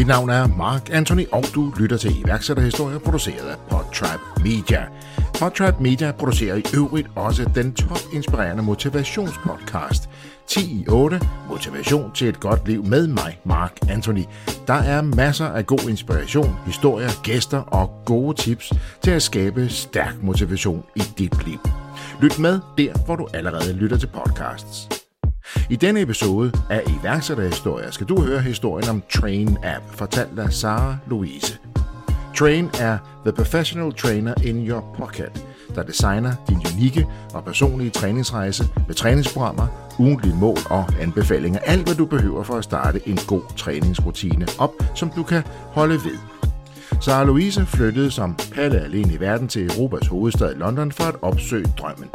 Mit navn er Mark Anthony, og du lytter til iværksætterhistorier produceret af Podtrap Media. Podtrap Media producerer i øvrigt også den top-inspirerende motivationspodcast 10 i 8 Motivation til et godt liv med mig, Mark Anthony. Der er masser af god inspiration, historier, gæster og gode tips til at skabe stærk motivation i dit liv. Lyt med der, hvor du allerede lytter til podcasts. I denne episode af iværksætterhistorier skal du høre historien om Train App, fortalt af Sara Louise. Train er the professional trainer in your pocket, der designer din unikke og personlige træningsrejse med træningsprogrammer, ugentlige mål og anbefalinger. Alt, hvad du behøver for at starte en god træningsrutine op, som du kan holde ved. Sara Louise flyttede som Palle alene i verden til Europas hovedstad London for at opsøge drømmen.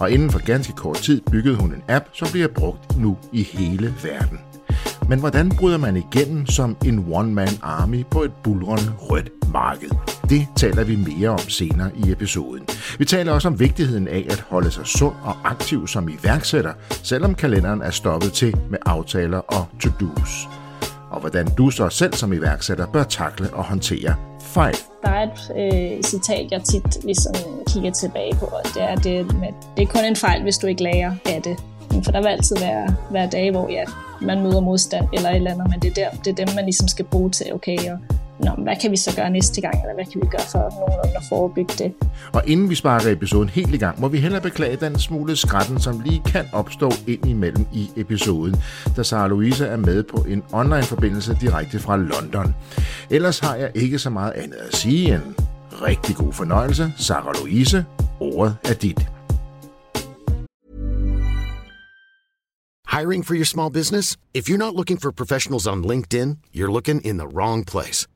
Og inden for ganske kort tid byggede hun en app, som bliver brugt nu i hele verden. Men hvordan bryder man igennem som en one-man army på et bulrende rødt marked? Det taler vi mere om senere i episoden. Vi taler også om vigtigheden af at holde sig sund og aktiv som iværksætter, selvom kalenderen er stoppet til med aftaler og to-dos. Og hvordan du så selv som iværksætter bør takle og håndtere fejl. Der er et øh, citat, jeg tit ligesom kigger tilbage på, og det er, det, med, det er kun en fejl, hvis du ikke lærer af det. For der vil altid være, være dage, hvor ja, man møder modstand eller et eller andet, men det er, der, det er dem, man ligesom skal bruge til, okay, og Nå, hvad kan vi så gøre næste gang, eller hvad kan vi gøre for nogenlunde at forebygge det? Og inden vi sparker episoden helt i gang, må vi hellere beklage den smule skrætten, som lige kan opstå ind imellem i episoden, da Sara Louise er med på en online-forbindelse direkte fra London. Ellers har jeg ikke så meget andet at sige end rigtig god fornøjelse. Sara Louise, ordet er dit. Hiring for your small business? If you're not looking for professionals on LinkedIn, you're looking in the wrong place.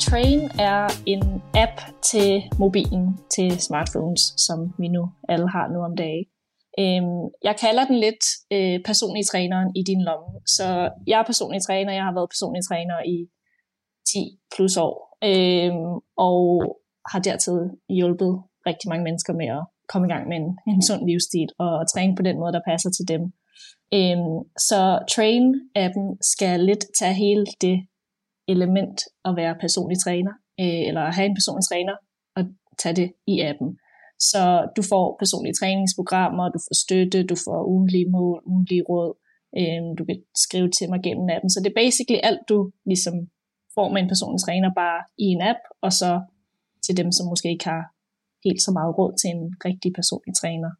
Train er en app til mobilen, til smartphones, som vi nu alle har nu om dagen. Øhm, jeg kalder den lidt øh, personlig træneren i din lomme. Så jeg er personlig træner, jeg har været personlig træner i 10 plus år, øhm, og har dertil hjulpet rigtig mange mennesker med at komme i gang med en, en sund livsstil og træne på den måde, der passer til dem. Øhm, så Train-appen skal lidt tage hele det element at være personlig træner, øh, eller at have en personlig træner, og tage det i appen. Så du får personlige træningsprogrammer, du får støtte, du får ugentlige mål, ugenlige råd, øh, du kan skrive til mig gennem appen. Så det er basically alt, du ligesom får med en personlig træner bare i en app, og så til dem, som måske ikke har helt så meget råd til en rigtig personlig træner.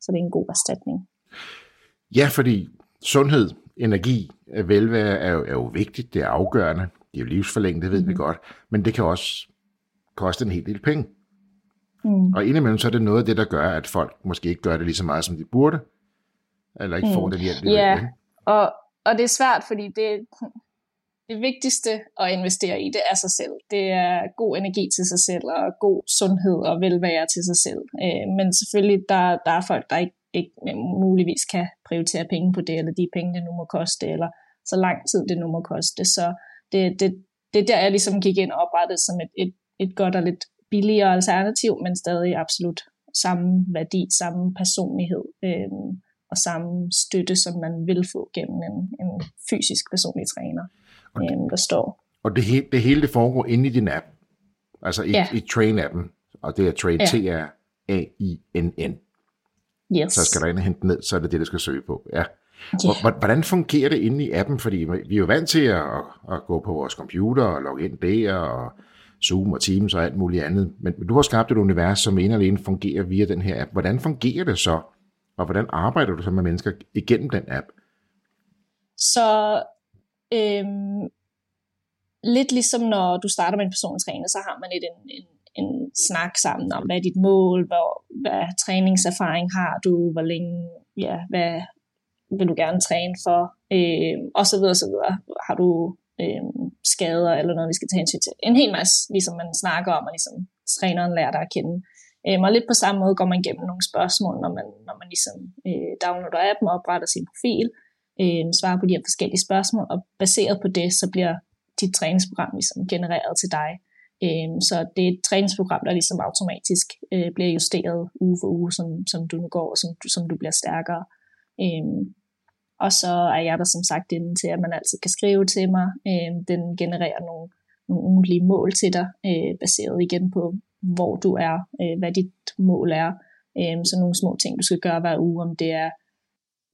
Så det er en god erstatning. Ja, fordi sundhed, energi, velvære er jo, er jo vigtigt, det er afgørende. Det er jo livsforlængende, det ved mm. vi godt, men det kan også koste en hel del penge. Mm. Og indimellem så er det noget af det, der gør, at folk måske ikke gør det lige så meget, som de burde, eller ikke mm. får den hjælp, de Ja, yeah. og, og det er svært, fordi det, det vigtigste at investere i, det er sig selv. Det er god energi til sig selv, og god sundhed og velvære til sig selv. Øh, men selvfølgelig, der, der er folk, der ikke, ikke muligvis kan prioritere penge på det, eller de penge, det nu må koste, eller så lang tid det nu må koste. Så det, det, det er der, jeg ligesom gik ind og oprettede som et, et, et godt og lidt billigere alternativ, men stadig absolut samme værdi, samme personlighed øh, og samme støtte, som man vil få gennem en, en fysisk personlig træner, og det, øh, der står. Og det, hele, det hele det foregår inde i din app, altså i, ja. i Train-appen, og det er Train, ja. T-R-A-I-N-N. Yes. Så skal du ind og hente ned, så er det det, du skal søge på. Ja. Yeah. Hvordan fungerer det inde i appen? Fordi vi er jo vant til at, at gå på vores computer og logge ind der, og Zoom og Teams og alt muligt andet. Men du har skabt et univers, som en alene fungerer via den her app. Hvordan fungerer det så? Og hvordan arbejder du så med mennesker igennem den app? Så øhm, lidt ligesom når du starter med en personlig træner, så har man et, en, en, en snak sammen om, hvad er dit mål, hvor, hvad træningserfaring har du, hvor længe, ja, hvad vil du gerne træne for, øh, og så videre, og så videre. Har du øh, skader eller noget, vi skal tage hensyn til. En hel masse, ligesom man snakker om, og ligesom træneren lærer dig at kende. Øhm, og lidt på samme måde går man igennem nogle spørgsmål, når man, når man ligesom øh, downloader appen og opretter sin profil, øh, svarer på de her forskellige spørgsmål, og baseret på det, så bliver dit træningsprogram ligesom genereret til dig. Øh, så det er et træningsprogram, der ligesom automatisk øh, bliver justeret uge for uge, som, som du nu går, og som, som du bliver stærkere. Øh, og så er jeg der som sagt inde til, at man altid kan skrive til mig. Øh, den genererer nogle, nogle ugentlige mål til dig, øh, baseret igen på, hvor du er, øh, hvad dit mål er. Øh, så nogle små ting, du skal gøre hver uge, om det er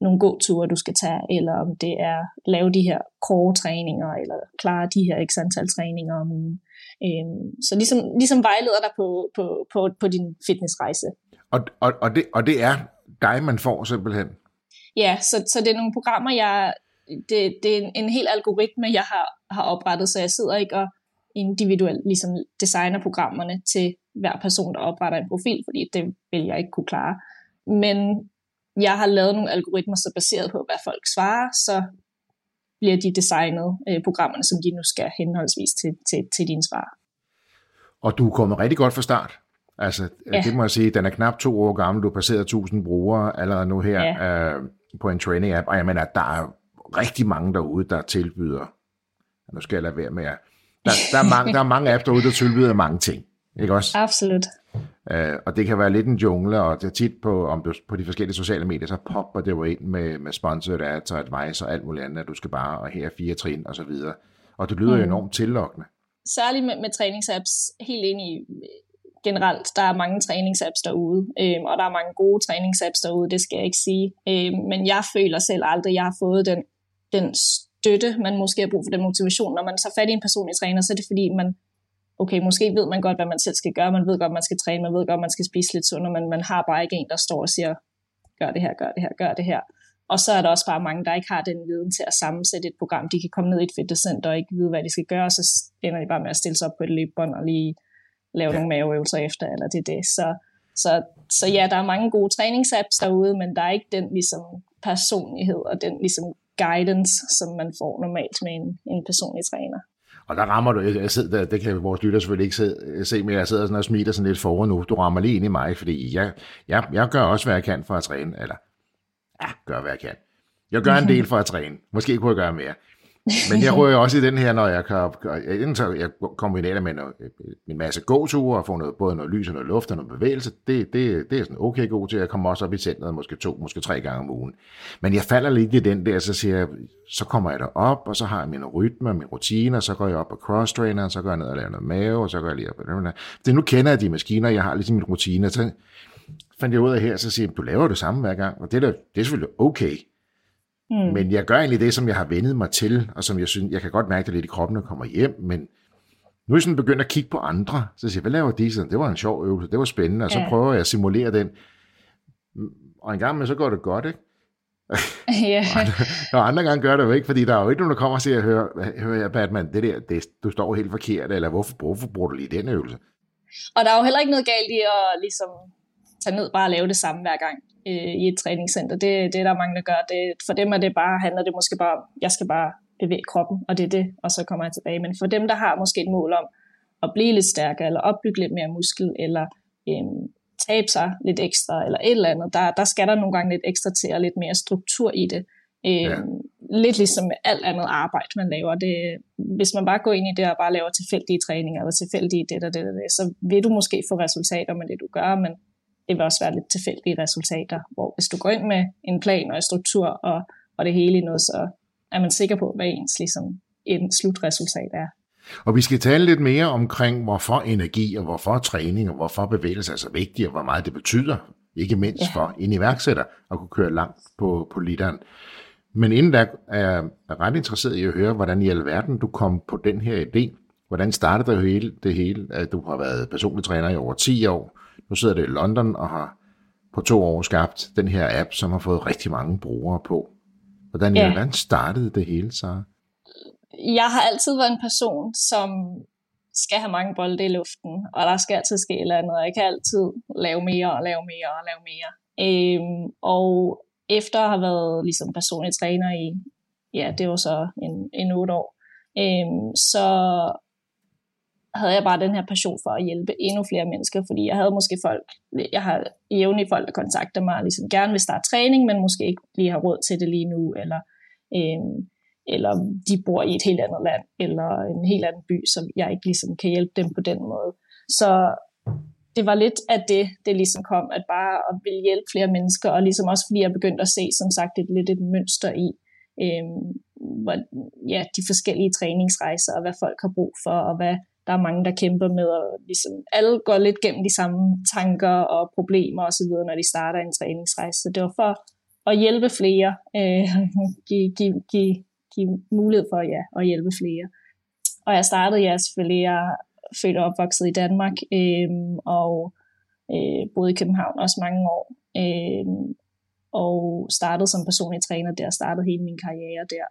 nogle gåture, du skal tage, eller om det er lave de her core-træninger, eller klare de her x antal træninger om ugen. Øhm, så ligesom, ligesom vejleder dig på, på, på, på din fitnessrejse. Og, og, og, det, og det er dig, man får simpelthen? Ja, så, så det er nogle programmer, jeg, det, det er en, en hel algoritme, jeg har, har oprettet, så jeg sidder ikke og individuelt ligesom designer programmerne til hver person, der opretter en profil, fordi det vil jeg ikke kunne klare. Men jeg har lavet nogle algoritmer, så baseret på, hvad folk svarer, så bliver de designet, øh, programmerne, som de nu skal henholdsvis til, til, til dine svar. Og du er kommet rigtig godt fra start. Altså, ja. det må jeg sige, den er knap to år gammel, du har passeret 1000 brugere allerede nu her ja. øh, på en training-app, og jeg mener, der er rigtig mange derude, der tilbyder, nu skal jeg lade være med at, der, der, er mange, der er mange apps derude, der tilbyder mange ting, ikke også? Absolut. Uh, og det kan være lidt en jungle, og det er tit på, om du, på de forskellige sociale medier, så popper det jo ind med, med sponsored ads og advice og alt muligt andet, at du skal bare, og her fire trin og så videre. Og det lyder mm. enormt tillokkende. Særligt med, med træningsapps, helt ind i generelt, der er mange træningsapps derude, øh, og der er mange gode træningsapps derude, det skal jeg ikke sige. Øh, men jeg føler selv aldrig, at jeg har fået den, den støtte, man måske har brug for, den motivation. Når man tager fat i en personlig træner, så er det fordi, man okay, måske ved man godt, hvad man selv skal gøre, man ved godt, man skal træne, man ved godt, man skal spise lidt sundere, men man har bare ikke en, der står og siger, gør det her, gør det her, gør det her. Og så er der også bare mange, der ikke har den viden til at sammensætte et program. De kan komme ned i et fitnesscenter og ikke vide, hvad de skal gøre, og så ender de bare med at stille sig op på et løbebånd og lige lave ja. nogle maveøvelser efter, eller det er det. Så, så, så ja, der er mange gode træningsapps derude, men der er ikke den ligesom personlighed og den ligesom guidance, som man får normalt med en, en personlig træner. Og der rammer du, jeg sidder der, det kan vores lytter selvfølgelig ikke se, se men jeg sidder sådan og smiler sådan lidt foran nu. Du rammer lige ind i mig, fordi jeg, jeg, jeg gør også, hvad jeg kan for at træne. Eller, ja, gør hvad jeg kan. Jeg gør en del for at træne. Måske kunne jeg gøre mere. Men jeg rører også i den her, når jeg, kan, enten så jeg kombinerer med noget, en masse gåture og får noget, både noget lys og noget luft og noget bevægelse. Det, det, det er sådan okay god til. Jeg kommer også op i centret måske to, måske tre gange om ugen. Men jeg falder lidt i den der, så siger jeg, så kommer jeg derop, og så har jeg min rytme og min rutiner, så går jeg op på cross-trainer, så går jeg ned og laver noget mave, og så går jeg lige op på det. Nu kender jeg de maskiner, jeg har ligesom min rutiner, så fandt jeg ud af her, så siger jeg, du laver det samme hver gang, og det er, da, det er selvfølgelig okay. Mm. Men jeg gør egentlig det, som jeg har vendet mig til, og som jeg synes, jeg kan godt mærke det lidt i kroppen, når jeg kommer hjem, men nu er jeg sådan begyndt at kigge på andre, så siger jeg, hvad laver de sådan? Det var en sjov øvelse, det var spændende, og så ja. prøver jeg at simulere den. Og en gang med, så går det godt, ikke? Ja. og andre gange gør det jo ikke, fordi der er jo ikke nogen, der kommer og siger, hør, hør Batman, det der, det, du står helt forkert, eller hvorfor, hvorfor bruger du lige den øvelse? Og der er jo heller ikke noget galt i at ligesom tage ned bare og lave det samme hver gang øh, i et træningscenter. Det, det er der mange, der gør. Det, for dem er det bare, handler det måske bare om, jeg skal bare bevæge kroppen, og det er det, og så kommer jeg tilbage. Men for dem, der har måske et mål om at blive lidt stærkere, eller opbygge lidt mere muskel, eller øh, tabe sig lidt ekstra, eller et eller andet, der, der skal der nogle gange lidt ekstra til, og lidt mere struktur i det. Øh, ja. Lidt ligesom med alt andet arbejde, man laver. Det, hvis man bare går ind i det og bare laver tilfældige træninger, eller tilfældige det og det og det, så vil du måske få resultater med det, du gør, men det vil også være lidt tilfældige resultater, hvor hvis du går ind med en plan og en struktur og, og det hele i noget, så er man sikker på, hvad ens ligesom, en slutresultat er. Og vi skal tale lidt mere omkring, hvorfor energi og hvorfor træning og hvorfor bevægelse er så vigtigt, og hvor meget det betyder, ikke mindst ja. for en iværksætter at kunne køre langt på, på literen. Men inden da er jeg ret interesseret i at høre, hvordan i alverden du kom på den her idé. Hvordan startede det hele? Det hele? At du har været personlig træner i over 10 år. Nu sidder det i London og har på to år skabt den her app, som har fået rigtig mange brugere på. Hvordan, ja. hvordan startede det hele, så? Jeg har altid været en person, som skal have mange bolde i luften, og der skal altid ske et eller andet, og jeg kan altid lave mere og lave mere og lave mere. Øhm, og efter at have været ligesom personlig træner i, ja, det var så en, en otte år, øhm, så havde jeg bare den her passion for at hjælpe endnu flere mennesker, fordi jeg havde måske folk, jeg har jævnligt folk, der kontakter mig, og ligesom gerne vil starte træning, men måske ikke lige har råd til det lige nu, eller, øhm, eller de bor i et helt andet land, eller en helt anden by, som jeg ikke ligesom kan hjælpe dem på den måde. Så det var lidt af det, det ligesom kom, at bare at ville hjælpe flere mennesker, og ligesom også fordi jeg begyndte at se, som sagt, et, lidt et mønster i, øhm, hvor, ja, de forskellige træningsrejser, og hvad folk har brug for, og hvad der er mange, der kæmper med, og ligesom alle går lidt gennem de samme tanker og problemer osv., når de starter en træningsrejse. Så det var for at hjælpe flere, øh, give, give, give, give mulighed for ja, at hjælpe flere. Og jeg startede ja, selvfølgelig, jeg er født og opvokset i Danmark, øh, og øh, boede i København også mange år. Øh, og startede som personlig træner der, startede hele min karriere der.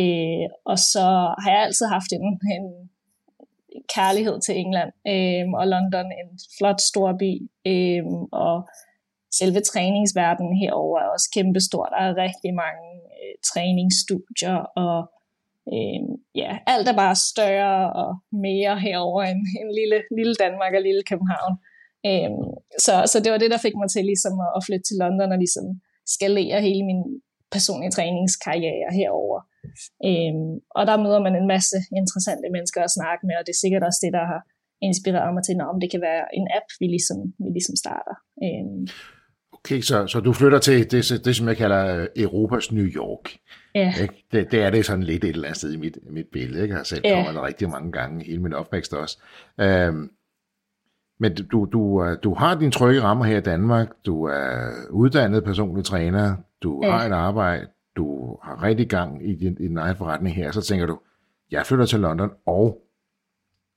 Øh, og så har jeg altid haft en, en kærlighed til England øh, og London, en flot stor by, øh, og selve træningsverdenen herover er også kæmpestor. Der er rigtig mange øh, træningsstudier, og øh, ja, alt er bare større og mere herover end, end lille, lille Danmark og lille København. Øh, så, så det var det, der fik mig til ligesom at, at flytte til London og ligesom skalere hele min personlige træningskarriere herover. Øhm, og der møder man en masse interessante mennesker at snakke med, og det er sikkert også det, der har inspireret mig til, om det kan være en app, vi ligesom, vi ligesom starter. Øhm. Okay, så, så du flytter til det, det, som jeg kalder øh, Europas New York. Ja. Ikke? Det, det er det sådan lidt et eller andet sted i mit, mit billede. Ikke? Jeg har selv ja. kommet der rigtig mange gange, hele min opvækst også. Øhm, men du, du, øh, du har din trygge rammer her i Danmark, du er uddannet personlig træner, du ja. har et arbejde, du har rigtig gang i din, i din egen forretning her, så tænker du, jeg flytter til London, og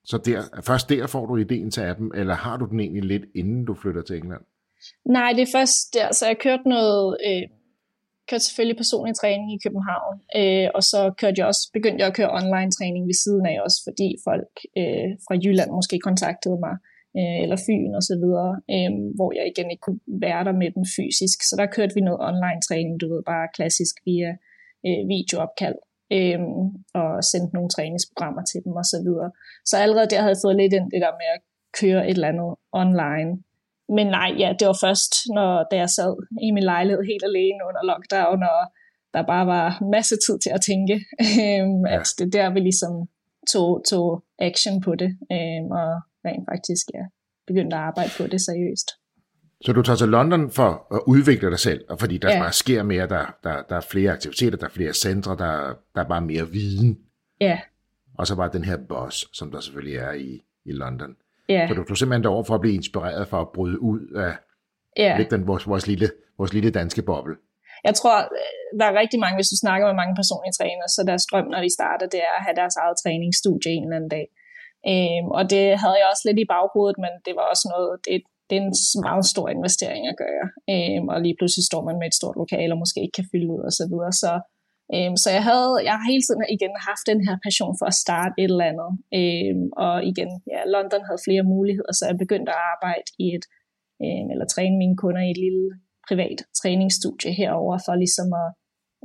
så der, først der får du ideen til appen, eller har du den egentlig lidt inden du flytter til England? Nej, det er først der, så jeg kørte noget, øh, kørte selvfølgelig personlig træning i København, øh, og så kørte jeg også, begyndte jeg at køre online træning ved siden af også, fordi folk øh, fra Jylland måske kontaktede mig, øh, eller Fyn og så videre, øh, hvor jeg igen ikke kunne være der med dem fysisk. Så der kørte vi noget online træning, du ved, bare klassisk via øh, videoopkald, øh, og sendte nogle træningsprogrammer til dem og så videre. Så allerede der havde jeg fået lidt ind det der med at køre et eller andet online. Men nej, ja, det var først, når da jeg sad i min lejlighed helt alene under lockdown, og der bare var masse tid til at tænke, øh, at det der vi ligesom tog, tog action på det, øh, og rent faktisk ja, begyndte at arbejde på det seriøst. Så du tager til London for at udvikle dig selv, og fordi der ja. bare sker mere, der, der, der er flere aktiviteter, der er flere centre, der, der er bare mere viden. Ja. Og så bare den her boss, som der selvfølgelig er i, i London. Ja. Så du tog simpelthen derover for at blive inspireret for at bryde ud af ja. lidt den, vores, vores, lille, vores lille danske boble. Jeg tror, der er rigtig mange, hvis du snakker med mange personlige trænere, så deres drøm, når de starter, det er at have deres eget træningsstudie en eller anden dag. Øhm, og det havde jeg også lidt i baghovedet, men det var også noget, det, det er en meget stor investering at gøre. Øhm, og lige pludselig står man med et stort lokal, og måske ikke kan fylde ud og så videre. Så, øhm, så jeg, havde, jeg har hele tiden igen haft den her passion for at starte et eller andet. Øhm, og igen, ja, London havde flere muligheder, så jeg begyndte at arbejde i et, øhm, eller træne mine kunder i et lille privat træningsstudie herover for ligesom at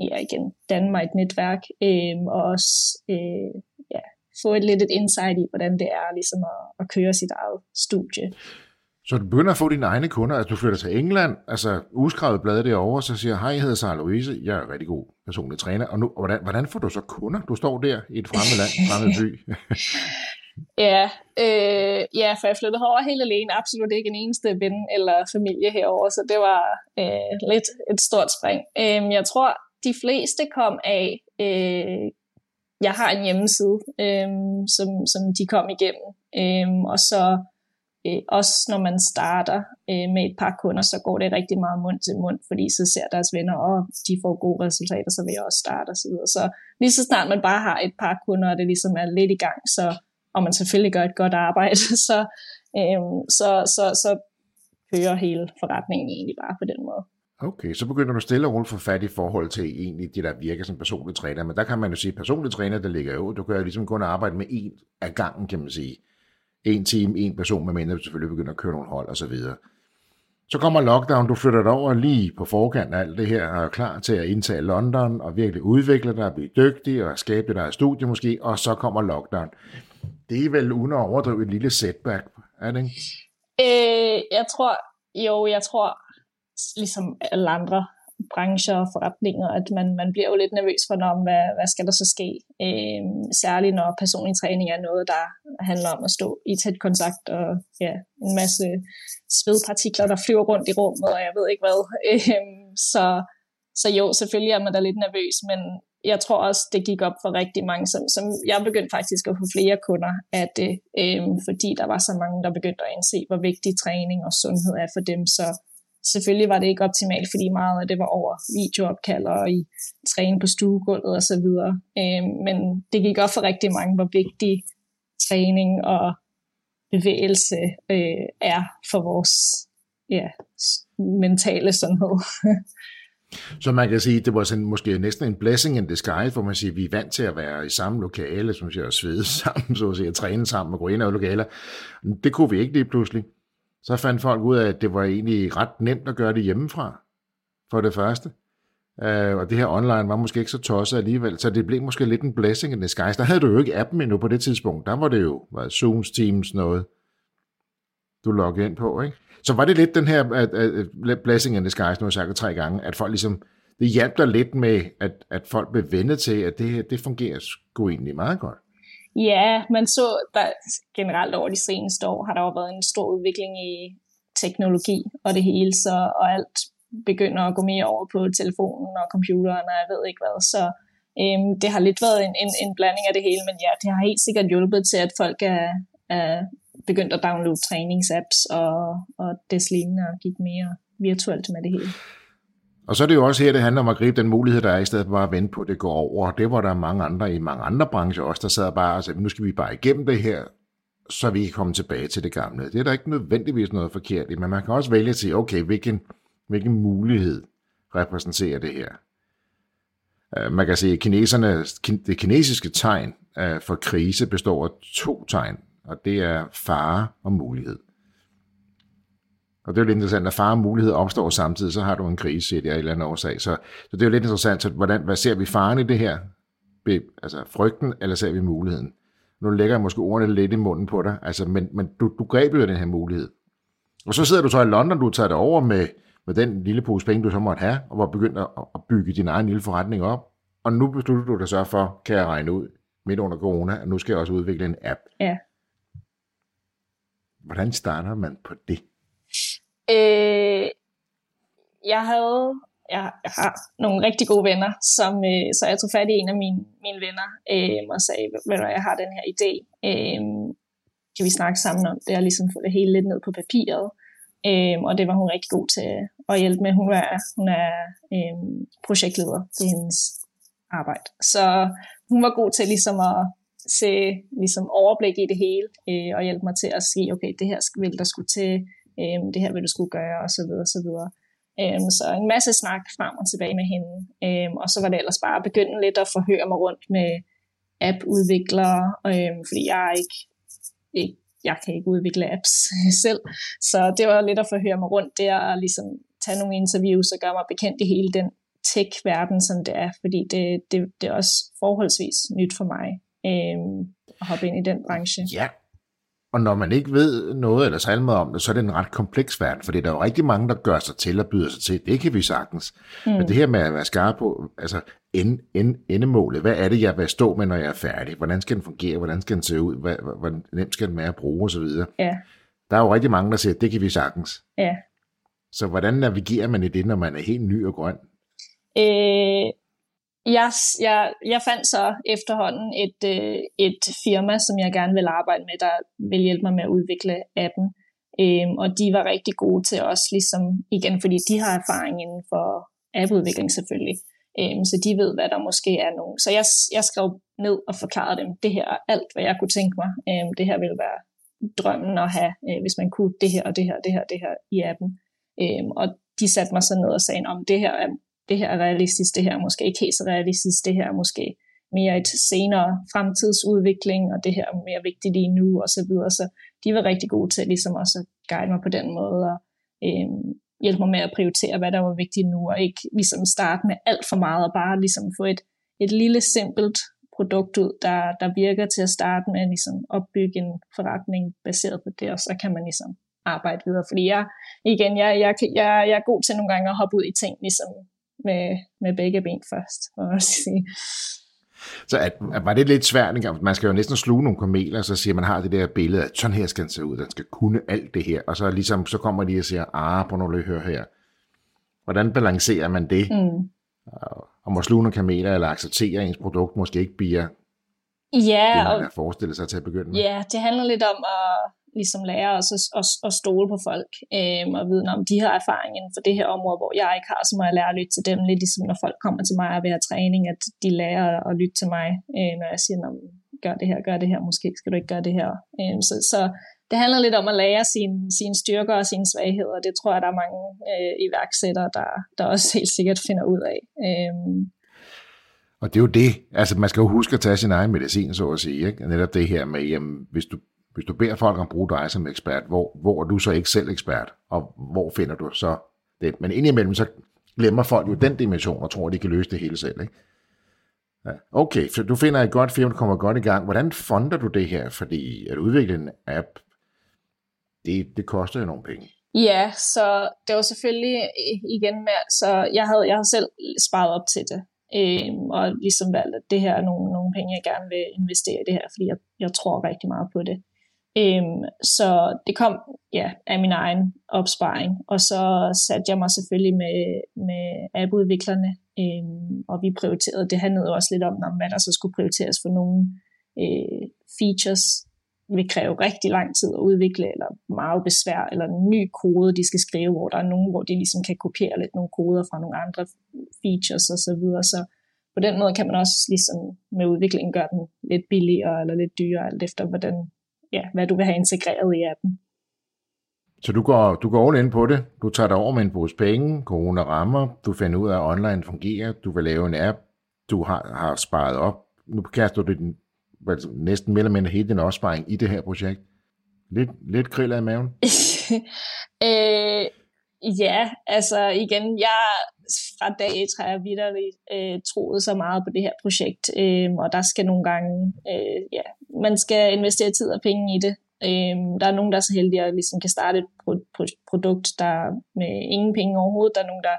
ja, igen, danne mig et netværk, øhm, og også øh, få et lidt et insight i, hvordan det er ligesom at, at køre sit eget studie. Så du begynder at få dine egne kunder, at du flytter til England, altså uskrevet blad derovre, så siger, hej, jeg hedder Sarah Louise, jeg er rigtig god personlig træner, og nu, hvordan, hvordan får du så kunder? Du står der i et fremmed land, fremmed by. ja, øh, ja, for jeg flyttede herover helt alene, absolut ikke en eneste ven eller familie herover, så det var øh, lidt et stort spring. Øh, jeg tror, de fleste kom af øh, jeg har en hjemmeside, øhm, som, som de kom igennem. Øhm, og så øh, også når man starter øh, med et par kunder, så går det rigtig meget mund til mund, fordi så ser deres venner, og de får gode resultater, så vil jeg også starte osv. Så, så lige så snart man bare har et par kunder, og det ligesom er lidt i gang, så, og man selvfølgelig gør et godt arbejde, så, øhm, så, så, så kører hele forretningen egentlig bare på den måde. Okay, så begynder du stille og roligt få fat i forhold til egentlig det, der virker som personlig træner. Men der kan man jo sige, at personlig træner, der ligger jo, du kan jo ligesom kun arbejde med en af gangen, kan man sige. En time, en person, med mindre du selvfølgelig begynder at køre nogle hold og så videre. Så kommer lockdown, du flytter dig over lige på forkant af alt det her, og er klar til at indtage London, og virkelig udvikle dig, og blive dygtig, og skabe dig et studie måske, og så kommer lockdown. Det er vel uden at overdrive et lille setback, er det ikke? Øh, jeg tror, jo, jeg tror, ligesom alle andre brancher og forretninger, at man, man bliver jo lidt nervøs for, når, hvad, hvad skal der så ske? Øh, særligt når personlig træning er noget, der handler om at stå i tæt kontakt og ja, en masse svedpartikler, der flyver rundt i rummet, og jeg ved ikke hvad. Øh, så, så jo, selvfølgelig er man da lidt nervøs, men jeg tror også, det gik op for rigtig mange, som, som jeg begyndte faktisk at få flere kunder af det, øh, øhm, fordi der var så mange, der begyndte at indse, hvor vigtig træning og sundhed er for dem, så Selvfølgelig var det ikke optimalt, fordi meget af det var over videoopkald og i træne på stuegulvet og så videre. Øh, men det gik op for rigtig mange, hvor vigtig træning og bevægelse øh, er for vores ja, mentale sundhed. Så man kan sige, det var sådan måske næsten en blessing in disguise, hvor man siger, vi er vant til at være i samme lokale, som siger, at svede sammen, så at sige, at træne sammen og gå ind i lokaler. Det kunne vi ikke lige pludselig så fandt folk ud af, at det var egentlig ret nemt at gøre det hjemmefra, for det første. Uh, og det her online var måske ikke så tosset alligevel, så det blev måske lidt en blessing in disguise. Der havde du jo ikke appen endnu på det tidspunkt. Der var det jo var Zooms, Teams, noget, du loggede ind på, ikke? Så var det lidt den her at, at, at blessing in disguise, nu har jeg sagt det tre gange, at folk ligesom, det hjalp dig lidt med, at, at folk blev vendet til, at det, her, det fungerer sgu egentlig meget godt. Ja, man så der generelt over de seneste år, har der jo været en stor udvikling i teknologi og det hele, så, og alt begynder at gå mere over på telefonen og computeren, og jeg ved ikke hvad. Så øhm, det har lidt været en, en, en blanding af det hele, men ja, det har helt sikkert hjulpet til, at folk er, er begyndt at downloade træningsapps og, og deslignende og gik mere virtuelt med det hele. Og så er det jo også her, det handler om at gribe den mulighed, der er, i stedet for bare at vente på, at det går over. Det var der mange andre i mange andre brancher også, der sad bare og sagde, nu skal vi bare igennem det her, så vi kan komme tilbage til det gamle. Det er der ikke nødvendigvis noget forkert i, men man kan også vælge at sige, okay, hvilken, hvilken mulighed repræsenterer det her? Øh, man kan sige, at kineserne, det kinesiske tegn øh, for krise består af to tegn, og det er fare og mulighed. Og det er jo lidt interessant, at fare og mulighed opstår samtidig, så har du en krise i det af en eller anden årsag. Så, så det er jo lidt interessant, så hvordan, hvad ser vi faren i det her? Altså frygten, eller ser vi muligheden? Nu lægger jeg måske ordene lidt i munden på dig, altså, men, men du, du greb jo den her mulighed. Og så sidder du så i London, du tager det over med, med den lille pose penge, du så måtte have, og var begyndt at, at bygge din egen lille forretning op. Og nu beslutter du dig så for, kan jeg regne ud, midt under corona, at nu skal jeg også udvikle en app. Ja. Hvordan starter man på det? Øh, jeg havde jeg, jeg har nogle rigtig gode venner, som, øh, så jeg tog fat i en af mine, mine venner øh, og sagde, ved du, jeg har den her idé, øh, kan vi snakke sammen om det, og ligesom få det hele lidt ned på papiret. Øh, og det var hun rigtig god til at hjælpe med. Hun er, hun er øh, projektleder til hendes arbejde. Så hun var god til ligesom at se ligesom overblik i det hele, øh, og hjælpe mig til at sige, okay, det her vil der skulle til, øhm, det her vil du skulle gøre, og så videre, og så videre. Øhm, så en masse snak frem og tilbage med hende. Øhm, og så var det ellers bare at begynde lidt at forhøre mig rundt med app-udviklere, øhm, fordi jeg er ikke, ikke, jeg kan ikke udvikle apps selv. Så det var lidt at forhøre mig rundt der, og ligesom tage nogle interviews og gøre mig bekendt i hele den tech-verden, som det er, fordi det, det, det er også forholdsvis nyt for mig øhm, at hoppe ind i den branche. Ja, og når man ikke ved noget eller særlig meget om det, så er det en ret kompleks verden, for det er der jo rigtig mange, der gør sig til og byder sig til. Det kan vi sagtens. Mm. Men det her med at være skarp på, altså end, end, endemålet, hvad er det, jeg vil stå med, når jeg er færdig? Hvordan skal den fungere? Hvordan skal den se ud? Hvad, hvor nemt skal den være at bruge osv.? Ja. Der er jo rigtig mange, der siger, det kan vi sagtens. Ja. Så hvordan navigerer man i det, når man er helt ny og grøn? Øh, jeg, jeg, jeg fandt så efterhånden et, øh, et firma, som jeg gerne vil arbejde med, der vil hjælpe mig med at udvikle appen. Øhm, og de var rigtig gode til os, ligesom igen, fordi de har erfaring inden for appudvikling selvfølgelig. Øhm, så de ved, hvad der måske er nogen. Så jeg, jeg skrev ned og forklarede dem, det her er alt, hvad jeg kunne tænke mig. Øhm, det her ville være drømmen at have, øh, hvis man kunne det her og det her og det her det her i appen. Øhm, og de satte mig så ned og sagde, om det her er det her er realistisk, det her er måske ikke helt så realistisk, det her er måske mere et senere fremtidsudvikling, og det her er mere vigtigt lige nu, og så videre. Så de var rigtig gode til ligesom også at guide mig på den måde, og øh, hjælpe mig med at prioritere, hvad der var vigtigt nu, og ikke ligesom starte med alt for meget, og bare ligesom få et, et lille simpelt produkt ud, der, der virker til at starte med at ligesom opbygge en forretning baseret på det, og så kan man ligesom arbejde videre. Fordi jeg, igen, jeg, jeg, jeg, jeg er god til nogle gange at hoppe ud i ting ligesom med, med begge ben først, må jeg sige. Så at, at var det lidt svært, ikke? man skal jo næsten sluge nogle kameler, så siger man har det der billede, at sådan her skal den se ud, den skal kunne alt det her, og så ligesom, så kommer de og siger, ah, på nu høre her. Hvordan balancerer man det? Mm. Og må sluge nogle kameler, eller acceptere, ens produkt måske ikke bliver ja, det, man og, forestillet sig til at begynde med? Ja, det handler lidt om at ligesom lære os at, at, at stole på folk, øh, og vide, om de har erfaring inden for det her område, hvor jeg ikke har, så må jeg lære at lytte til dem, lidt ligesom når folk kommer til mig og vil have træning, at de lærer at lytte til mig, øh, når jeg siger, gør det her, gør det her, måske skal du ikke gøre det her. Øh, så, så det handler lidt om at lære sine, sine styrker og sine svagheder, det tror jeg, der er mange øh, iværksættere, der, der også helt sikkert finder ud af. Øh, og det er jo det, altså man skal jo huske at tage sin egen medicin, så at sige, ikke? netop det her med, jamen, hvis du hvis du beder folk om at bruge dig som ekspert, hvor, hvor er du så ikke selv ekspert, og hvor finder du så det? Men indimellem så glemmer folk jo den dimension og tror, at de kan løse det hele selv. Ikke? Ja. Okay, så du finder et godt firma, du kommer godt i gang. Hvordan fonder du det her? Fordi at udvikle en app, det, det koster jo nogle penge. Ja, så det var selvfølgelig øh, igen med, så jeg havde, jeg havde selv sparet op til det. Øhm, og ligesom valgt, at det her er nogle, nogle penge, jeg gerne vil investere i det her, fordi jeg, jeg tror rigtig meget på det. Øhm, så det kom ja, af min egen opsparing, og så satte jeg mig selvfølgelig med, med appudviklerne, øhm, og vi prioriterede, det handlede også lidt om, om hvad der så skulle prioriteres for nogle øh, features, vil kræve rigtig lang tid at udvikle, eller meget besvær, eller en ny kode, de skal skrive, hvor der er nogen, hvor de ligesom kan kopiere lidt nogle koder fra nogle andre features og så videre. Så på den måde kan man også ligesom med udviklingen gøre den lidt billigere eller lidt dyrere, alt efter hvordan ja, hvad du vil have integreret i appen. Så du går, du går all in på det. Du tager dig over med en pose penge, corona rammer, du finder ud af, at online fungerer, du vil lave en app, du har, har sparet op. Nu kaster du din, næsten mere eller mindre hele din opsparing i det her projekt. Lidt, lidt kriller i maven? øh, ja, altså igen, jeg fra dag et har jeg vidderligt øh, troet så meget på det her projekt, øh, og der skal nogle gange, øh, ja, man skal investere tid og penge i det. Øh, der er nogen, der er så heldige at ligesom kan starte et pro- pro- produkt, der med ingen penge overhovedet. Der er nogen, der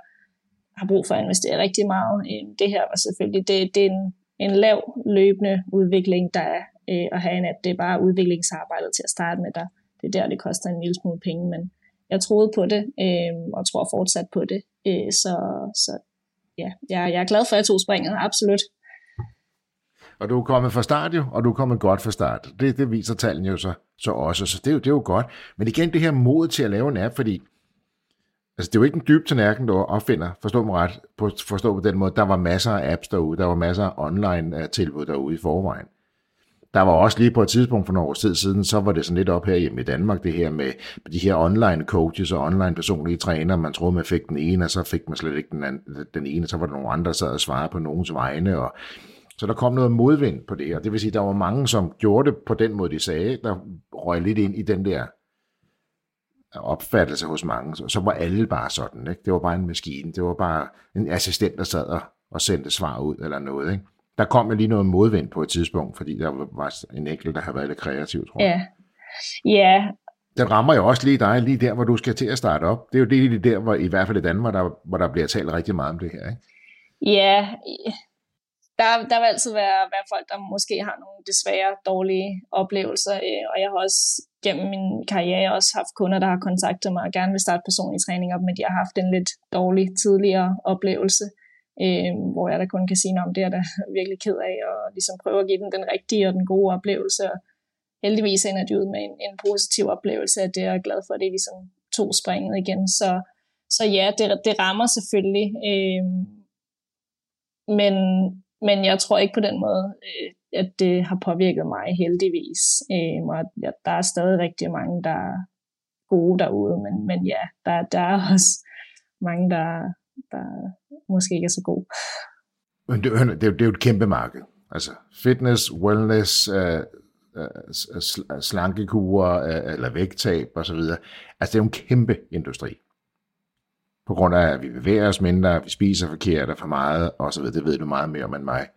har brug for at investere rigtig meget. Øh, det her var selvfølgelig, det, det er en, en lav løbende udvikling, der er øh, at have en app. Det er bare udviklingsarbejdet til at starte med, der det er der, det koster en lille smule penge, men jeg troede på det, øh, og tror fortsat på det. Øh, så, så ja, jeg, jeg er glad for, at jeg tog springet, absolut. Og du er kommet fra start jo, og du er kommet godt fra start. Det, det viser tallene jo så, så også, så det er, jo, det er jo godt. Men igen, det her mod til at lave en app, fordi altså, det er jo ikke en dyb tallerken, du opfinder, forstå mig ret, på, forstå på den måde, der var masser af apps derude, der var masser af online øh, tilbud derude i forvejen. Der var også lige på et tidspunkt for nogle år tid siden, så var det sådan lidt op her hjemme i Danmark, det her med de her online coaches og online personlige træner. Man troede, man fik den ene, og så fik man slet ikke den, anden, den ene, så var der nogle andre, der sad og svarede på nogens vegne, og så der kom noget modvind på det, her. det vil sige, der var mange, som gjorde det på den måde, de sagde, der røg lidt ind i den der opfattelse hos mange. Så, så var alle bare sådan, ikke? Det var bare en maskine, det var bare en assistent, der sad og, og sendte svar ud eller noget, ikke? Der kom jo lige noget modvind på et tidspunkt, fordi der var en enkelt, der har været lidt kreativ, tror jeg. Ja. ja. Den rammer jo også lige dig, lige der, hvor du skal til at starte op. Det er jo det lige der, hvor i hvert fald i Danmark, der, hvor der bliver talt rigtig meget om det her, ikke? Ja, der, der vil altid være, være folk, der måske har nogle desværre dårlige oplevelser, øh, og jeg har også gennem min karriere også haft kunder, der har kontaktet mig og gerne vil starte personlig træning op, men de har haft en lidt dårlig tidligere oplevelse, øh, hvor jeg da kun kan sige, om det er der virkelig ked af, og ligesom prøve at give den den rigtige og den gode oplevelse. Og heldigvis ender de ud med en, en positiv oplevelse af det, og er glad for, at det ligesom to springet igen. Så, så ja, det, det rammer selvfølgelig. Øh, men, men jeg tror ikke på den måde, øh, at det har påvirket mig heldigvis. Øh, og ja, der er stadig rigtig mange, der er gode derude, men, men ja, der, der er også mange, der, der måske ikke er så god. Men det, det, er, det er jo et kæmpe marked. Altså fitness, wellness, uh, uh, slankekurer uh, eller vægttab osv. Altså det er jo en kæmpe industri. på grund af, at vi bevæger os mindre, vi spiser forkert og for meget, og så videre. Det ved du meget mere om end mig.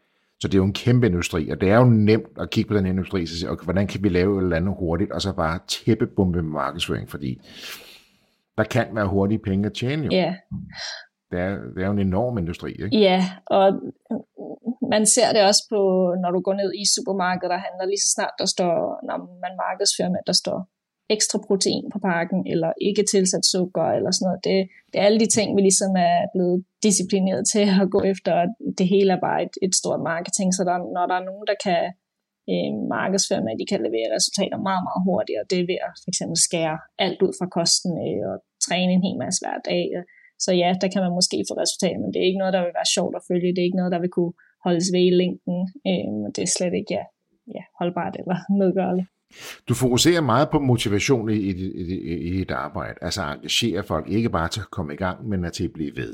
Så det er jo en kæmpe industri, og det er jo nemt at kigge på den industri og sige, okay, hvordan kan vi lave et eller andet hurtigt, og så bare tæppebombe med markedsføring, fordi der kan være hurtige penge at tjene jo. Ja. Det er, det er jo en enorm industri, ikke? Ja, og man ser det også på, når du går ned i supermarkedet og handler, lige så snart der står, når man markedsfører med, at der står ekstra protein på pakken, eller ikke tilsat sukker, eller sådan noget. Det, det er alle de ting, vi ligesom er blevet disciplineret til at gå efter, og det hele er bare et, et stort marketing, så der, når der er nogen, der kan øh, markedsføre med, at de kan levere resultater meget, meget hurtigere, det er ved at for eksempel skære alt ud fra kosten øh, og træne en hel masse hver dag. Så ja, der kan man måske få resultater, men det er ikke noget, der vil være sjovt at følge, det er ikke noget, der vil kunne holdes ved i længden, øh, det er slet ikke ja, ja, holdbart eller medgørligt. Du fokuserer meget på motivation i, i, i, i dit arbejde, altså engagere folk, ikke bare til at komme i gang, men at til at blive ved.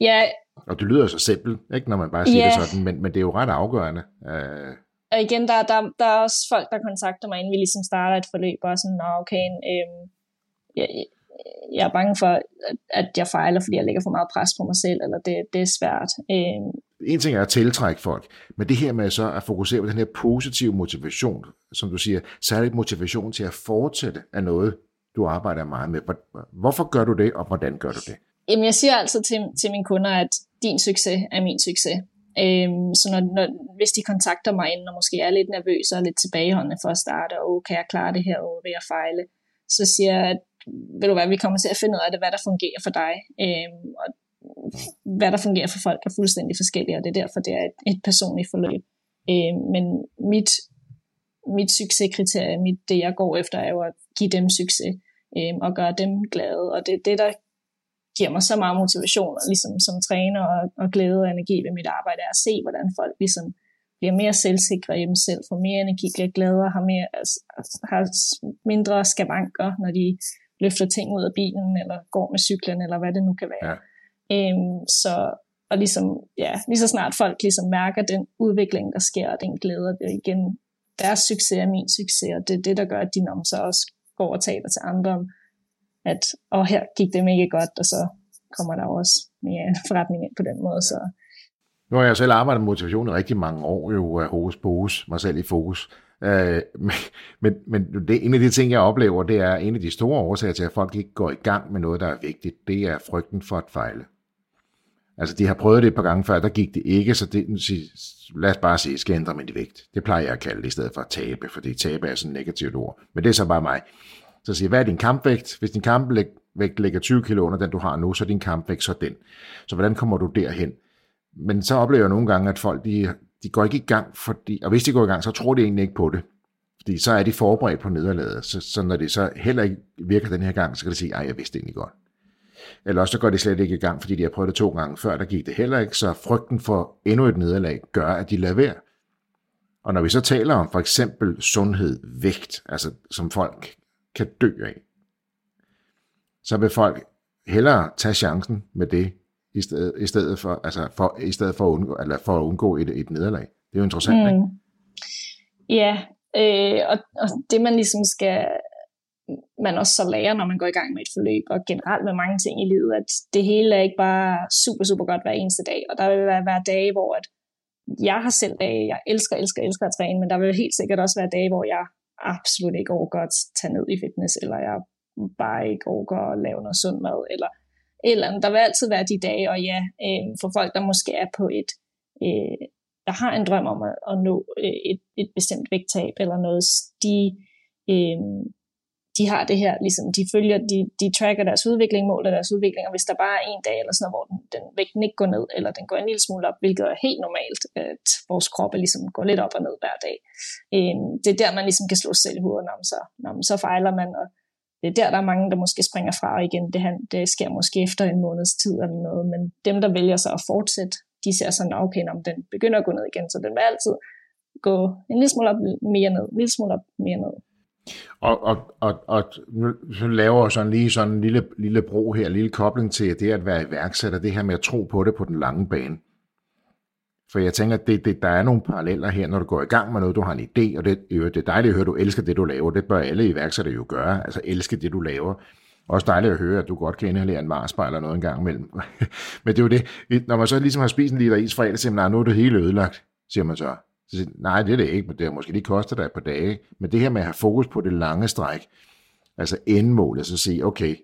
Ja. Og det lyder så simpelt, ikke, når man bare siger ja. det sådan, men, men det er jo ret afgørende. Uh... Og igen, der, der, der er også folk, der kontakter mig, inden vi ligesom starter et forløb, og sådan, Nå, okay, øhm, jeg, jeg er bange for, at jeg fejler, fordi jeg lægger for meget pres på mig selv, eller det, det er svært. Øhm, en ting er at tiltrække folk, men det her med så at fokusere på den her positive motivation, som du siger, særligt motivation til at fortsætte af noget, du arbejder meget med. Hvorfor gør du det, og hvordan gør du det? Jamen, jeg siger altid til, til mine kunder, at din succes er min succes. Øhm, så når, når, hvis de kontakter mig inden, og måske er lidt nervøse og lidt tilbageholdende for at starte, og kan jeg klare det her, og vil jeg fejle, så siger jeg, at ved du hvad, vi kommer til at finde ud af det, hvad der fungerer for dig. Øh, og hvad der fungerer for folk er fuldstændig forskellige, og det er derfor, det er et, et personligt forløb. Øh, men mit, mit succeskriterie, mit, det jeg går efter, er jo at give dem succes øh, og gøre dem glade, og det er det, der giver mig så meget motivation, og ligesom som træner og, og glæde og energi ved mit arbejde, er at se, hvordan folk ligesom bliver mere selvsikre i dem selv, får mere energi, bliver gladere, har, mere, altså, har mindre skavanker, når de løfter ting ud af bilen, eller går med cyklen, eller hvad det nu kan være. Ja. Øhm, så, og ligesom, ja, lige så snart folk ligesom mærker den udvikling, der sker, og den glæder, det igen, deres succes er min succes, og det er det, der gør, at de når så også går og taler til andre om, at og her gik det mega godt, og så kommer der også mere forretning ind på den måde. Så. Nu har jeg selv arbejdet med motivation i rigtig mange år, jo hos pose, mig selv i fokus. Øh, men, men, men det, en af de ting, jeg oplever, det er en af de store årsager til, at folk ikke går i gang med noget, der er vigtigt, det er frygten for at fejle. Altså, de har prøvet det et par gange før, der gik det ikke, så det, lad os bare sige, skal ændre min vægt. Det plejer jeg at kalde det, i stedet for at tabe, fordi tabe er sådan et negativt ord. Men det er så bare mig. Så siger hvad er din kampvægt? Hvis din kampvægt ligger 20 kg under den, du har nu, så er din kampvægt så den. Så hvordan kommer du derhen? Men så oplever jeg nogle gange, at folk, de, de går ikke i gang, fordi, og hvis de går i gang, så tror de egentlig ikke på det. Fordi så er de forberedt på nederlaget. Så, så når det så heller ikke virker den her gang, så kan de sige, ej, jeg vidste det egentlig godt. Eller også så går det slet ikke i gang, fordi de har prøvet det to gange før, der gik det heller ikke, så frygten for endnu et nederlag gør, at de lader være. Og når vi så taler om for eksempel sundhed, vægt, altså som folk kan dø af, så vil folk hellere tage chancen med det, i stedet, i stedet for, altså for, i stedet for at undgå, eller for at undgå et, et nederlag. Det er jo interessant, mm. ikke? Ja, øh, og, og det man ligesom skal man også så lærer, når man går i gang med et forløb, og generelt med mange ting i livet, at det hele er ikke bare super, super godt hver eneste dag, og der vil være, være dage, hvor at jeg har selv dage, jeg elsker, elsker, elsker at træne, men der vil helt sikkert også være dage, hvor jeg absolut ikke overgår at tage ned i fitness, eller jeg bare ikke overgår at lave noget sund mad, eller eller. Der vil altid være de dage, og ja, øh, for folk, der måske er på et, øh, der har en drøm om at, at nå øh, et, et bestemt vægttab eller noget, de, øh, de har det her, ligesom de følger, de, de tracker deres udvikling, måler deres udvikling, og hvis der bare er en dag eller sådan noget, hvor den, den vægten ikke går ned, eller den går en lille smule op, hvilket er helt normalt, at vores krop ligesom går lidt op og ned hver dag. Øh, det er der, man ligesom kan slå sig selv i hovedet, når man så, når man så fejler man, og det er der, der er mange, der måske springer fra og igen. Det, her, det sker måske efter en måneds tid eller noget, men dem, der vælger sig at fortsætte, de ser sådan, okay, om den begynder at gå ned igen, så den vil altid gå en lille smule op, mere ned, en lille smule op, mere ned. Og, og, og, og nu laver sådan lige sådan en lille, lille bro her, en lille kobling til det at være iværksætter, det her med at tro på det på den lange bane. For jeg tænker, at det, det, der er nogle paralleller her, når du går i gang med noget, du har en idé, og det, det er dejligt at høre, at du elsker det, du laver. Det bør alle iværksættere jo gøre, altså elske det, du laver. Også dejligt at høre, at du godt kan inhalere en Marsbar eller noget en gang imellem. Men det er jo det, når man så ligesom har spist en liter is fredag, så siger man, nu er det hele ødelagt, siger man så. så siger, nej, det er det ikke, men det har måske lige kostet dig et par dage. Men det her med at have fokus på det lange stræk, altså endmålet, så sige, okay,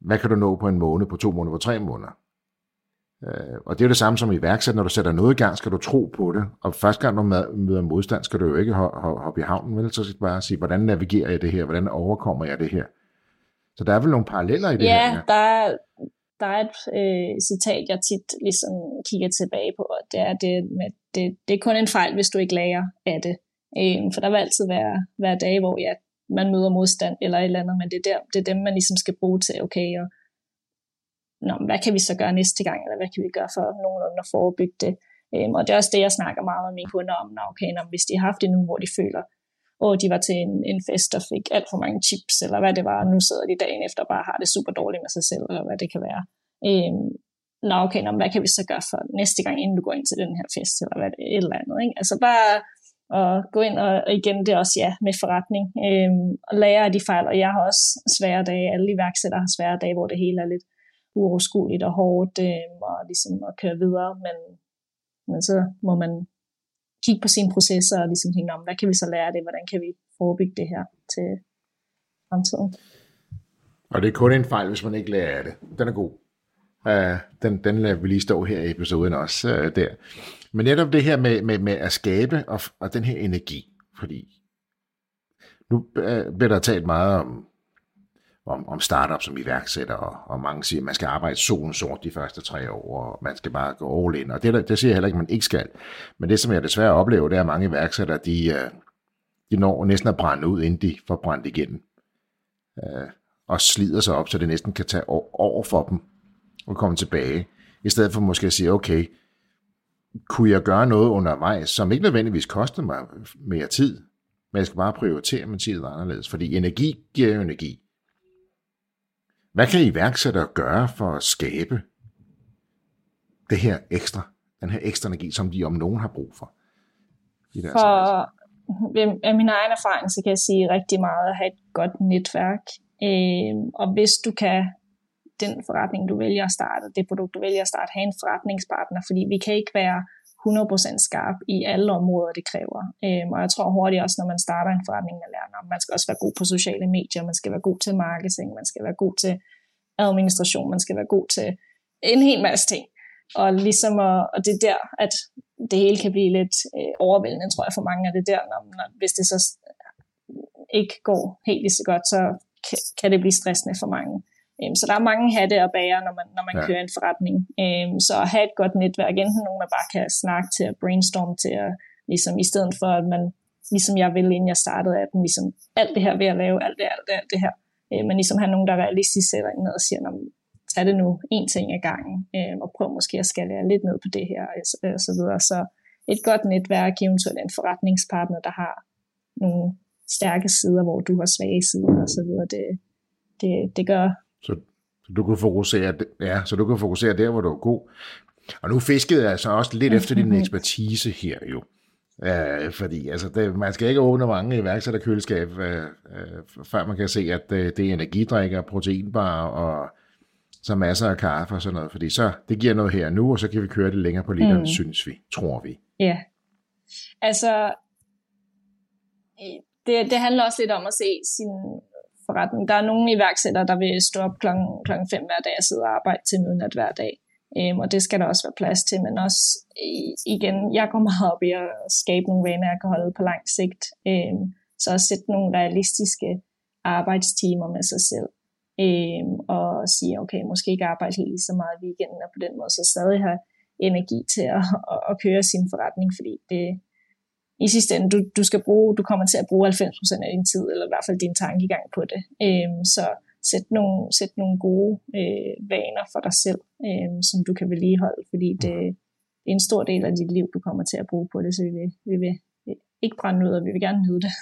hvad kan du nå på en måned, på to måneder, på tre måneder? Øh, og det er det samme som i værksæt. Når du sætter noget i gang, skal du tro på det. Og første gang du møder modstand, skal du jo ikke hoppe i havnen, vel? Så skal du bare sige, hvordan navigerer jeg det her? Hvordan overkommer jeg det her? Så der er vel nogle paralleller i det ja, her? Ja, der er, der er et øh, citat, jeg tit ligesom kigger tilbage på, og det er, det, med, det, det er kun en fejl, hvis du ikke lærer af det. Øh, for der vil altid være, være dage, hvor ja, man møder modstand eller et eller andet, men det er, der, det er dem, man ligesom skal bruge til, okay, og Nå, hvad kan vi så gøre næste gang, eller hvad kan vi gøre for nogenlunde at forebygge det? Øhm, og det er også det, jeg snakker meget med mine kunder om, når, okay, når, hvis de har haft det nu, hvor de føler, og de var til en, en fest og fik alt for mange chips, eller hvad det var, og nu sidder de dagen efter og bare har det super dårligt med sig selv, eller hvad det kan være. Øhm, nå, okay, nå, hvad kan vi så gøre for næste gang, inden du går ind til den her fest, eller hvad det, et eller andet. Ikke? Altså bare at gå ind, og, og igen, det er også ja, med forretning, øhm, og lære af de fejl, og jeg har også svære dage, alle iværksættere har svære dage, hvor det hele er lidt uoverskueligt og hårdt, øh, og ligesom at køre videre, men, men så må man kigge på sine processer og ligesom tænke om, hvad kan vi så lære af det, hvordan kan vi forebygge det her til fremtiden. Og det er kun en fejl, hvis man ikke lærer af det. Den er god. Uh, den, den lader vi lige stå her i episoden også uh, der. Men netop det her med, med, med at skabe og, og den her energi, fordi nu uh, bliver der talt meget om om, om startup som iværksætter, og, og mange siger, at man skal arbejde solen sort de første tre år, og man skal bare gå all in, og det, det siger jeg heller ikke, at man ikke skal. Men det, som jeg desværre oplever, det er, at mange iværksættere, de, øh, de når næsten at brænde ud, inden de får brændt igennem. Øh, og slider sig op, så det næsten kan tage over for dem og komme tilbage. I stedet for måske at sige, okay, kunne jeg gøre noget undervejs, som ikke nødvendigvis kostede mig mere tid, men jeg skal bare prioritere min tid anderledes, fordi energi giver jo energi. Hvad kan iværksættere gøre for at skabe det her ekstra, den her ekstra energi, som de om nogen har brug for? I deres for af min egen erfaring, så kan jeg sige rigtig meget at have et godt netværk. Øh, og hvis du kan den forretning, du vælger at starte, det produkt, du vælger at starte, have en forretningspartner, fordi vi kan ikke være 100% skarp i alle områder, det kræver. Øhm, og jeg tror hurtigt også, når man starter en forretning, man lærer, at man skal også være god på sociale medier, man skal være god til marketing, man skal være god til administration, man skal være god til en hel masse ting. Og ligesom at, og det er der, at det hele kan blive lidt øh, overvældende, tror jeg, for mange af det der, når, når, hvis det så ikke går helt lige så godt, så kan, kan det blive stressende for mange. Øhm, så der er mange hatte at bære, når man, når man ja. kører en forretning. Øhm, så at have et godt netværk, enten nogen, man bare kan snakke til at brainstorm til, at, ligesom i stedet for, at man, ligesom jeg ville, inden jeg startede, at den, ligesom alt det her ved at lave, alt det, alt det, alt det her. Øh, men ligesom have nogen, der realistisk sætter ind og siger, tag det nu en ting ad gangen, og prøv måske at skalere lidt ned på det her, og, og så videre. Så et godt netværk, eventuelt en forretningspartner, der har nogle stærke sider, hvor du har svage sider og så videre, det, det, det gør så, så du kan fokusere, ja, så du kan fokusere der, hvor du er god. Og nu fiskede jeg altså også lidt efter din ekspertise her jo. Uh, fordi altså, det, man skal ikke åbne mange iværksætterkøleskab, uh, uh, før man kan se, at uh, det er energidrikker, proteinbar og så masser af kaffe og sådan noget. Fordi så, det giver noget her nu, og så kan vi køre det længere på literen, mm. synes vi, tror vi. Ja, altså det, det handler også lidt om at se sin forretning. Der er nogle iværksættere, der vil stå op klokken, klokken 5 hver dag og sidde og arbejde til midnat hver dag. Øhm, og det skal der også være plads til, men også igen, jeg går meget op i at skabe nogle vaner, jeg kan holde på lang sigt. Øhm, så at sætte nogle realistiske arbejdstimer med sig selv. Øhm, og sige, okay, måske ikke arbejde lige så meget i weekenden, og på den måde så stadig have energi til at, at, at køre sin forretning, fordi det, i sidste ende, du, du, skal bruge, du kommer til at bruge 90% af din tid, eller i hvert fald din tankegang på det. Øhm, så sæt nogle, sæt nogle gode øh, vaner for dig selv, øh, som du kan vedligeholde, fordi det, det er en stor del af dit liv, du kommer til at bruge på det, så vi vil, vi vil ikke brænde ud, og vi vil gerne nyde det.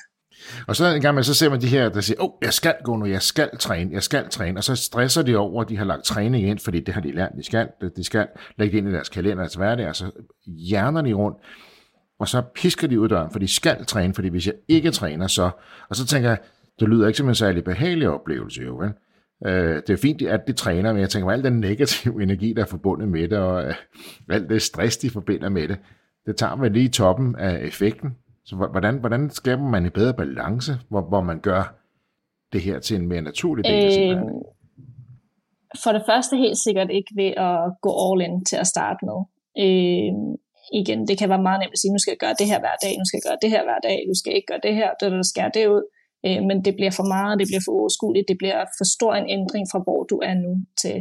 Og så en gang med, så ser man de her, der siger, åh, oh, jeg skal gå nu, jeg skal træne, jeg skal træne, og så stresser de over, at de har lagt træning ind, fordi det har de lært, de skal, de skal lægge det ind i deres kalender, deres hverdag, og så hjerner de rundt og så pisker de ud døren, for de skal træne, fordi hvis jeg ikke træner, så... Og så tænker jeg, det lyder ikke som en særlig behagelig oplevelse, jo, vel? Øh, det er fint, at det træner, men jeg tænker, al den negative energi, der er forbundet med det, og øh, alt det stress, de forbinder med det, det tager man lige toppen af effekten. Så hvordan, hvordan skaber man en bedre balance, hvor, hvor man gør det her til en mere naturlig del af sin øh, For det første helt sikkert ikke ved at gå all in til at starte med. Øh, igen, det kan være meget nemt at sige, nu skal jeg gøre det her hver dag, nu skal jeg gøre det her hver dag, du skal ikke gøre det her, der skærer det ud. Øh, men det bliver for meget, det bliver for overskueligt, det bliver for stor en ændring fra hvor du er nu til,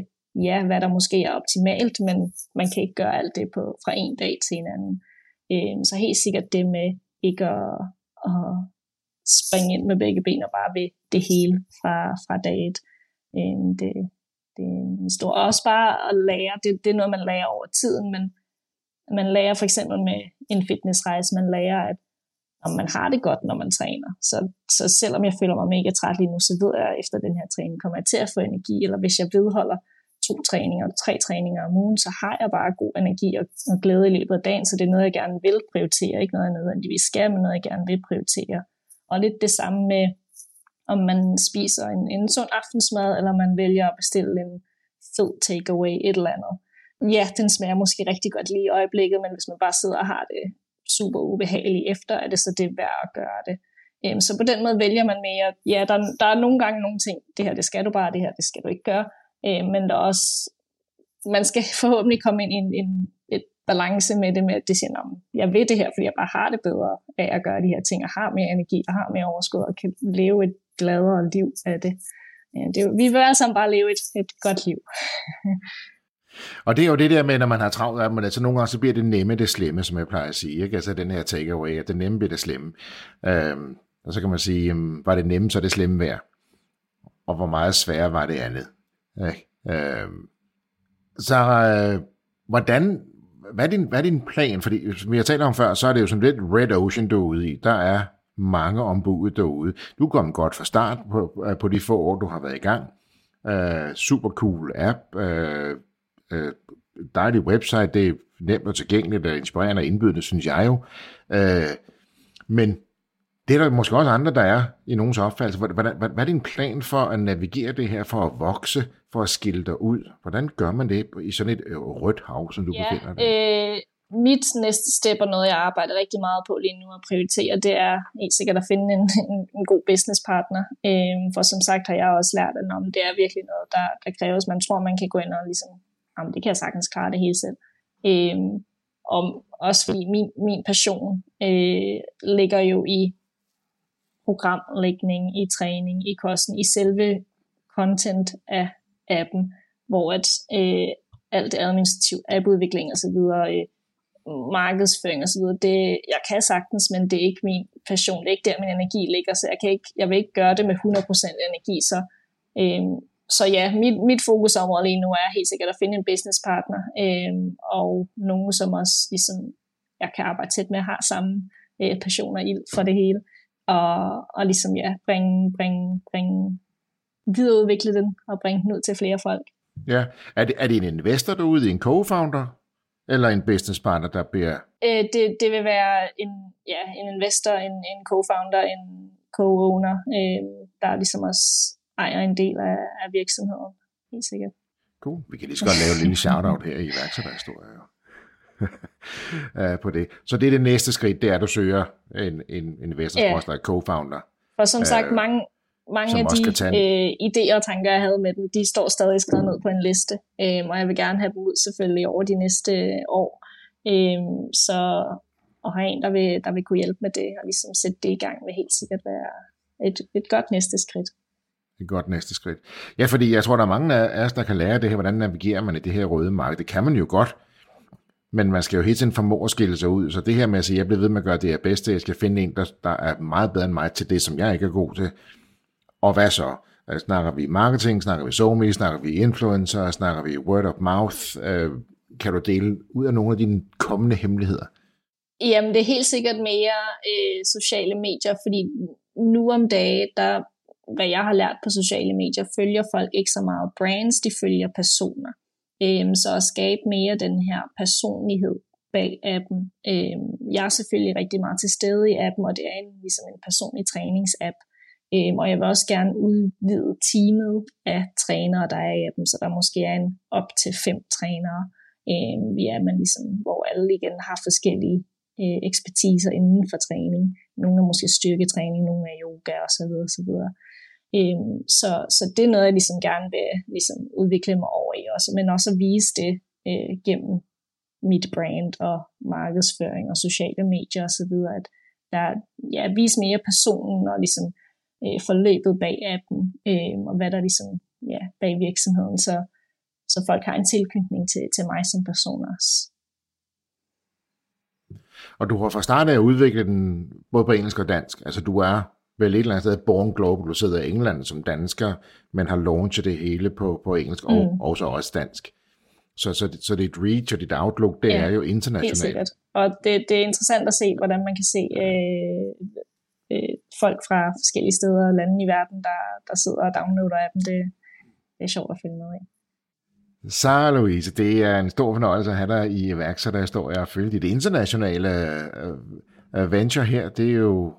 ja, hvad der måske er optimalt, men man kan ikke gøre alt det på, fra en dag til en anden. Øh, så helt sikkert det med ikke at, at springe ind med begge ben og bare ved det hele fra, fra dag et. Øh, det, det er stor. Også bare at lære, det, det er noget, man lærer over tiden, men man lærer for eksempel med en fitnessrejse, man lærer, at om man har det godt, når man træner. Så, så selvom jeg føler mig mega træt lige nu, så ved jeg, at efter den her træning kommer jeg til at få energi, eller hvis jeg vedholder to træninger, tre træninger om ugen, så har jeg bare god energi og, og glæde i løbet af dagen, så det er noget, jeg gerne vil prioritere, ikke noget, jeg nødvendigvis skal, men noget, jeg gerne vil prioritere. Og lidt det samme med, om man spiser en, en sund aftensmad, eller man vælger at bestille en fed takeaway, et eller andet. Ja, den smager måske rigtig godt lige i øjeblikket, men hvis man bare sidder og har det super ubehageligt efter, er det så det værd at gøre det. Øhm, så på den måde vælger man mere, ja, der, der er nogle gange nogle ting, det her det skal du bare, det her det skal du ikke gøre, øhm, men der er også, man skal forhåbentlig komme ind i en, en et balance med det, med at det siger, jeg ved det her, fordi jeg bare har det bedre af at gøre de her ting, og har mere energi, og har mere overskud, og kan leve et gladere liv af det. Ja, det vi vil alle sammen bare leve et, et godt liv. Og det er jo det der med, når man har travlt af dem, altså nogle gange så bliver det nemme det slemme, som jeg plejer at sige. Ikke? Altså den her takeaway, at det nemme bliver det slemme. Øhm, og så kan man sige, jamen, var det nemme, så er det slemme værd. Og hvor meget sværere var det andet. Ikke? Øhm, så øh, hvordan, hvad er, din, hvad er din plan? Fordi som vi har talt om før, så er det jo sådan lidt red ocean derude i. Der er mange ombud derude. Du kom godt fra start på, øh, på de få år, du har været i gang. Øh, super cool app. Øh, øh, dejlig website, det er nemt og tilgængeligt og inspirerende og indbydende, synes jeg jo. Øh, men det er der måske også andre, der er i nogens opfattelse. Hvad, hvad, hvad, er din plan for at navigere det her, for at vokse, for at skille dig ud? Hvordan gør man det i sådan et øh, rødt hav, som du ja, befinder dig øh, Mit næste step og noget, jeg arbejder rigtig meget på lige nu at prioritere, det er helt sikkert at finde en, en, en god businesspartner. Øh, for som sagt har jeg også lært, at det er virkelig noget, der, der kræves. Man tror, man kan gå ind og ligesom jamen, det kan jeg sagtens klare det hele selv. Øh, og også fordi min, min passion øh, ligger jo i programlægning, i træning, i kosten, i selve content af appen, hvor at øh, alt det administrative, appudvikling og så videre, øh, markedsføring og så videre, det, jeg kan sagtens, men det er ikke min passion, det er ikke der, min energi ligger, så jeg, kan ikke, jeg vil ikke gøre det med 100% energi, så øh, så ja, mit, mit fokusområde lige nu er helt sikkert at finde en businesspartner, øh, og nogen, som også ligesom, jeg kan arbejde tæt med, har samme øh, passion og ild for det hele, og, og ligesom ja, bringe, bringe, bringe videreudvikle den og bringe den ud til flere folk. Ja, er det, er det en investor derude, en co-founder, eller en businesspartner, der bliver... Øh, det, det vil være en, ja, en investor, en, en co-founder, en co-owner, øh, der er ligesom også ejer en del af, af virksomheden, helt sikkert. Cool. Vi kan lige så godt lave en lille shout-out her i iværksætterhistorie. uh, på det. Så det er det næste skridt, det er, at du søger en, en investor, yeah. co-founder. For som sagt, uh, mange, mange af de øh, idéer og tanker, jeg havde med dem, de står stadig skrevet ned på en liste, øh, og jeg vil gerne have dem ud selvfølgelig over de næste år. Øh, så at have en, der vil, der vil kunne hjælpe med det, og ligesom sætte det i gang, vil helt sikkert være et, et godt næste skridt et godt næste skridt. Ja, fordi jeg tror, der er mange af os, der kan lære det her, hvordan navigerer man i det her røde marked. Det kan man jo godt, men man skal jo hele tiden formå at skille sig ud. Så det her med at sige, jeg bliver ved med at gøre det her bedste, jeg skal finde en, der, der er meget bedre end mig til det, som jeg ikke er god til. Og hvad så? Altså, snakker vi marketing, snakker vi SoMe, snakker vi influencer, snakker vi word of mouth? Øh, kan du dele ud af nogle af dine kommende hemmeligheder? Jamen, det er helt sikkert mere øh, sociale medier, fordi nu om dagen, der hvad jeg har lært på sociale medier, følger folk ikke så meget brands, de følger personer. Øhm, så at skabe mere den her personlighed bag appen. Øhm, jeg er selvfølgelig rigtig meget til stede i appen, og det er en, ligesom en personlig træningsapp. Øhm, og jeg vil også gerne udvide teamet af trænere, der er i appen, så der måske er en op til fem trænere, øhm, ja, man ligesom, hvor alle igen har forskellige øh, ekspertiser inden for træning. Nogle er måske styrketræning, nogle er yoga osv. osv. Øhm, så, så det er noget, jeg ligesom gerne vil ligesom udvikle mig over i også, men også at vise det øh, gennem mit brand og markedsføring og sociale medier osv., at der ja, vise mere personen og ligesom øh, forløbet bag appen, øh, og hvad der ligesom ja, bag virksomheden, så, så folk har en tilknytning til, til mig som person også. Og du har fra start af udviklet den både på engelsk og dansk. Altså du er vel et eller andet sted born global, du sidder i England som dansker, men har launchet det hele på, på engelsk og mm. også også dansk. Så, så, så dit reach og dit outlook, det ja, er jo internationalt. Helt sikkert. Og det, det er interessant at se, hvordan man kan se øh, øh, folk fra forskellige steder og lande i verden, der, der sidder og downloader appen. Det, det er sjovt at følge med i. Så Louise, det er en stor fornøjelse at have dig i iværksætterhistorie og følge dit internationale uh, venture her. Det er jo,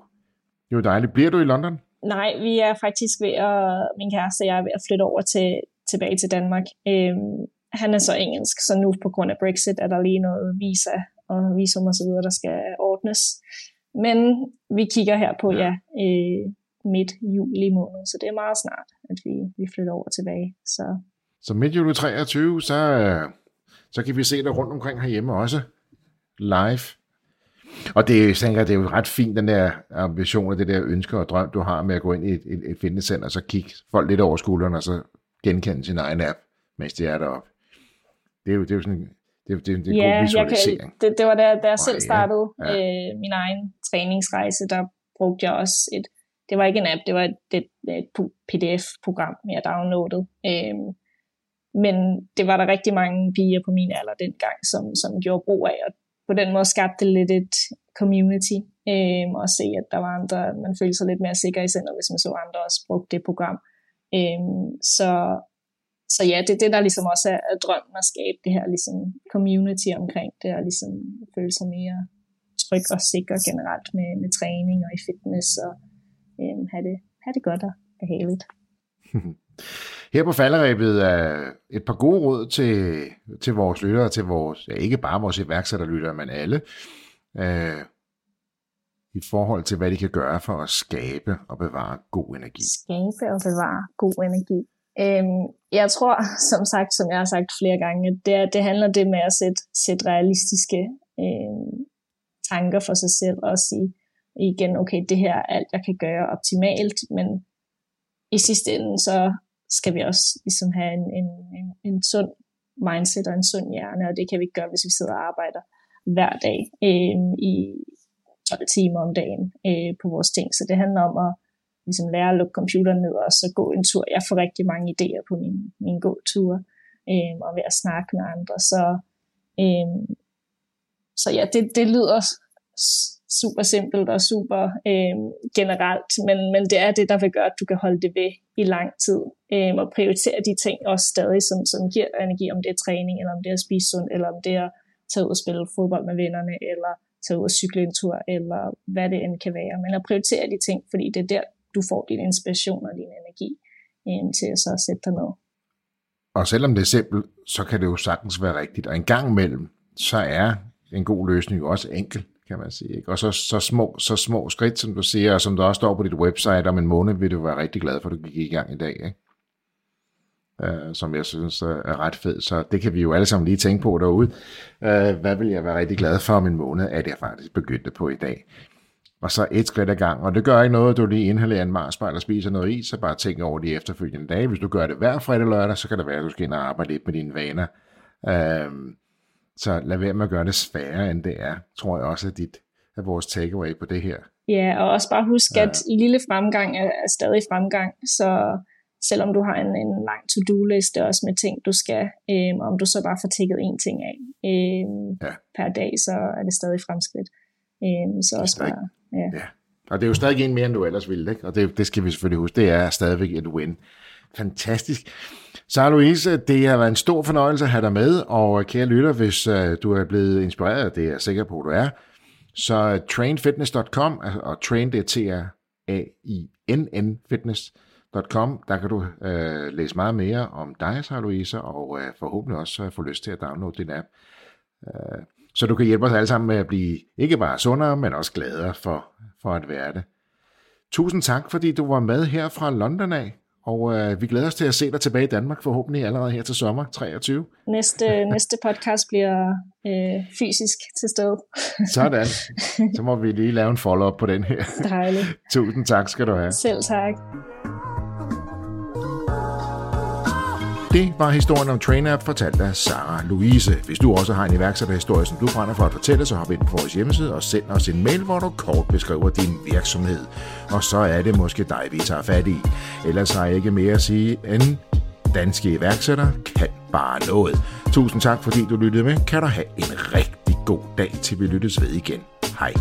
det er jo dejligt. Bliver du i London? Nej, vi er faktisk ved at, min kæreste og jeg er ved at flytte over til, tilbage til Danmark. Øhm, han er så engelsk, så nu på grund af Brexit er der lige noget visa og visum og så videre, der skal ordnes. Men vi kigger her på, ja, øh, midt juli måned, så det er meget snart, at vi, vi flytter over tilbage. Så så midt juli 23, så, øh, så kan vi se dig rundt omkring herhjemme også, live. Og det, jeg tænker, det er jo ret fint, den der ambition og det der ønske og drøm, du har med at gå ind i et, et, et fitnesscenter, og så kigge folk lidt over skulderen, og så genkende sin egen app, mens de er deroppe. Det er jo, det er jo sådan det, det, det er en ja, god visualisering. Kan, det, det var da, da jeg selv startede ja. øh, min egen træningsrejse, der brugte jeg også et, det var ikke en app, det var et, et, et pdf-program, jeg downloadede. Øh, men det var der rigtig mange piger på min alder dengang, som, som gjorde brug af, og på den måde skabte det lidt et community, øh, og se, at der var andre, man følte sig lidt mere sikker i sindet, hvis man så andre også brugte det program. Øh, så, så ja, det er det, der ligesom også er, er drømmen at skabe det her ligesom community omkring det, og ligesom føle sig mere tryg og sikker generelt med, med træning og i fitness, og øh, have, det, have det godt og behageligt. Her på falderæbet er et par gode råd til, til vores lyttere, til vores, ja, ikke bare vores iværksætterlyttere, men alle, øh, i forhold til, hvad de kan gøre for at skabe og bevare god energi. Skabe og bevare god energi. Øhm, jeg tror, som sagt, som jeg har sagt flere gange, det, det handler det med at sætte, sætte realistiske øh, tanker for sig selv og sige igen, okay, det her er alt, jeg kan gøre optimalt, men i sidste ende, så skal vi også ligesom have en, en, en, en sund mindset og en sund hjerne, og det kan vi ikke gøre, hvis vi sidder og arbejder hver dag øh, i 12 timer om dagen øh, på vores ting. Så det handler om at ligesom lære at lukke computeren ned og så gå en tur. Jeg får rigtig mange idéer på min, min gåture øh, og ved at snakke med andre. Så, øh, så ja, det, det lyder super simpelt og super øh, generelt, men, men det er det, der vil gøre, at du kan holde det ved i lang tid, øh, og prioritere de ting også stadig, som, som giver energi, om det er træning, eller om det er at spise sundt, eller om det er at tage ud og spille fodbold med vennerne, eller tage ud og cykle en tur, eller hvad det end kan være. Men at prioritere de ting, fordi det er der, du får din inspiration og din energi øh, til at så sætte dig ned. Og selvom det er simpelt, så kan det jo sagtens være rigtigt. Og en gang imellem, så er en god løsning jo også enkel kan man sige. Ikke? Og så, så, små, så små skridt, som du siger, og som der også står på dit website, om en måned vil du være rigtig glad for, at du gik i gang i dag. Ikke? Uh, som jeg synes er ret fed. Så det kan vi jo alle sammen lige tænke på derude. Uh, hvad vil jeg være rigtig glad for om en måned, at jeg faktisk begyndte på i dag. Og så et skridt ad gang. Og det gør ikke noget, at du lige inhalerer en marsbar eller spiser noget is, så bare tænk over de efterfølgende dage. Hvis du gør det hver fredag lørdag, så kan det være, at du skal ind og arbejde lidt med dine vaner. Uh, så lad være med at gøre det sværere, end det er, tror jeg også, at dit, er vores takeaway på det her. Ja, og også bare husk, ja. at lille fremgang er, er stadig fremgang, så selvom du har en, en lang to-do-liste også med ting, du skal, øh, om du så bare får tækket én ting af øh, ja. per dag, så er det stadig fremskridt. Øh, så også stadig, bare, ja. ja. Og det er jo stadig en mere, end du ellers ville, ikke? og det, det skal vi selvfølgelig huske, det er stadigvæk et win. Fantastisk. Så Louise, det har været en stor fornøjelse at have dig med, og øh, kære lytter, hvis øh, du er blevet inspireret, det er jeg sikker på, at du er, så øh, trainfitness.com, altså, og train det er A-I-N-N fitness.com. Der kan du øh, læse meget mere om dig, Sarah Louise, og øh, forhåbentlig også øh, få lyst til at downloade din app. Øh, så du kan hjælpe os alle sammen med at blive ikke bare sundere, men også gladere for, for at være det. Tusind tak, fordi du var med her fra London af, og øh, vi glæder os til at se dig tilbage i Danmark forhåbentlig allerede her til sommer 23. Næste, næste podcast bliver øh, fysisk til sted. Sådan. Så må vi lige lave en follow-up på den her. Dejligt. Tusind tak skal du have. Selv tak. Det var historien om TrainApp fortalt af Sara Louise. Hvis du også har en iværksætterhistorie, som du brænder for at fortælle, så hop ind på vores hjemmeside og send os en mail, hvor du kort beskriver din virksomhed. Og så er det måske dig, vi tager fat i. Ellers har jeg ikke mere at sige end danske iværksættere kan bare noget. Tusind tak, fordi du lyttede med. Kan du have en rigtig god dag, til vi lyttes ved igen. Hej.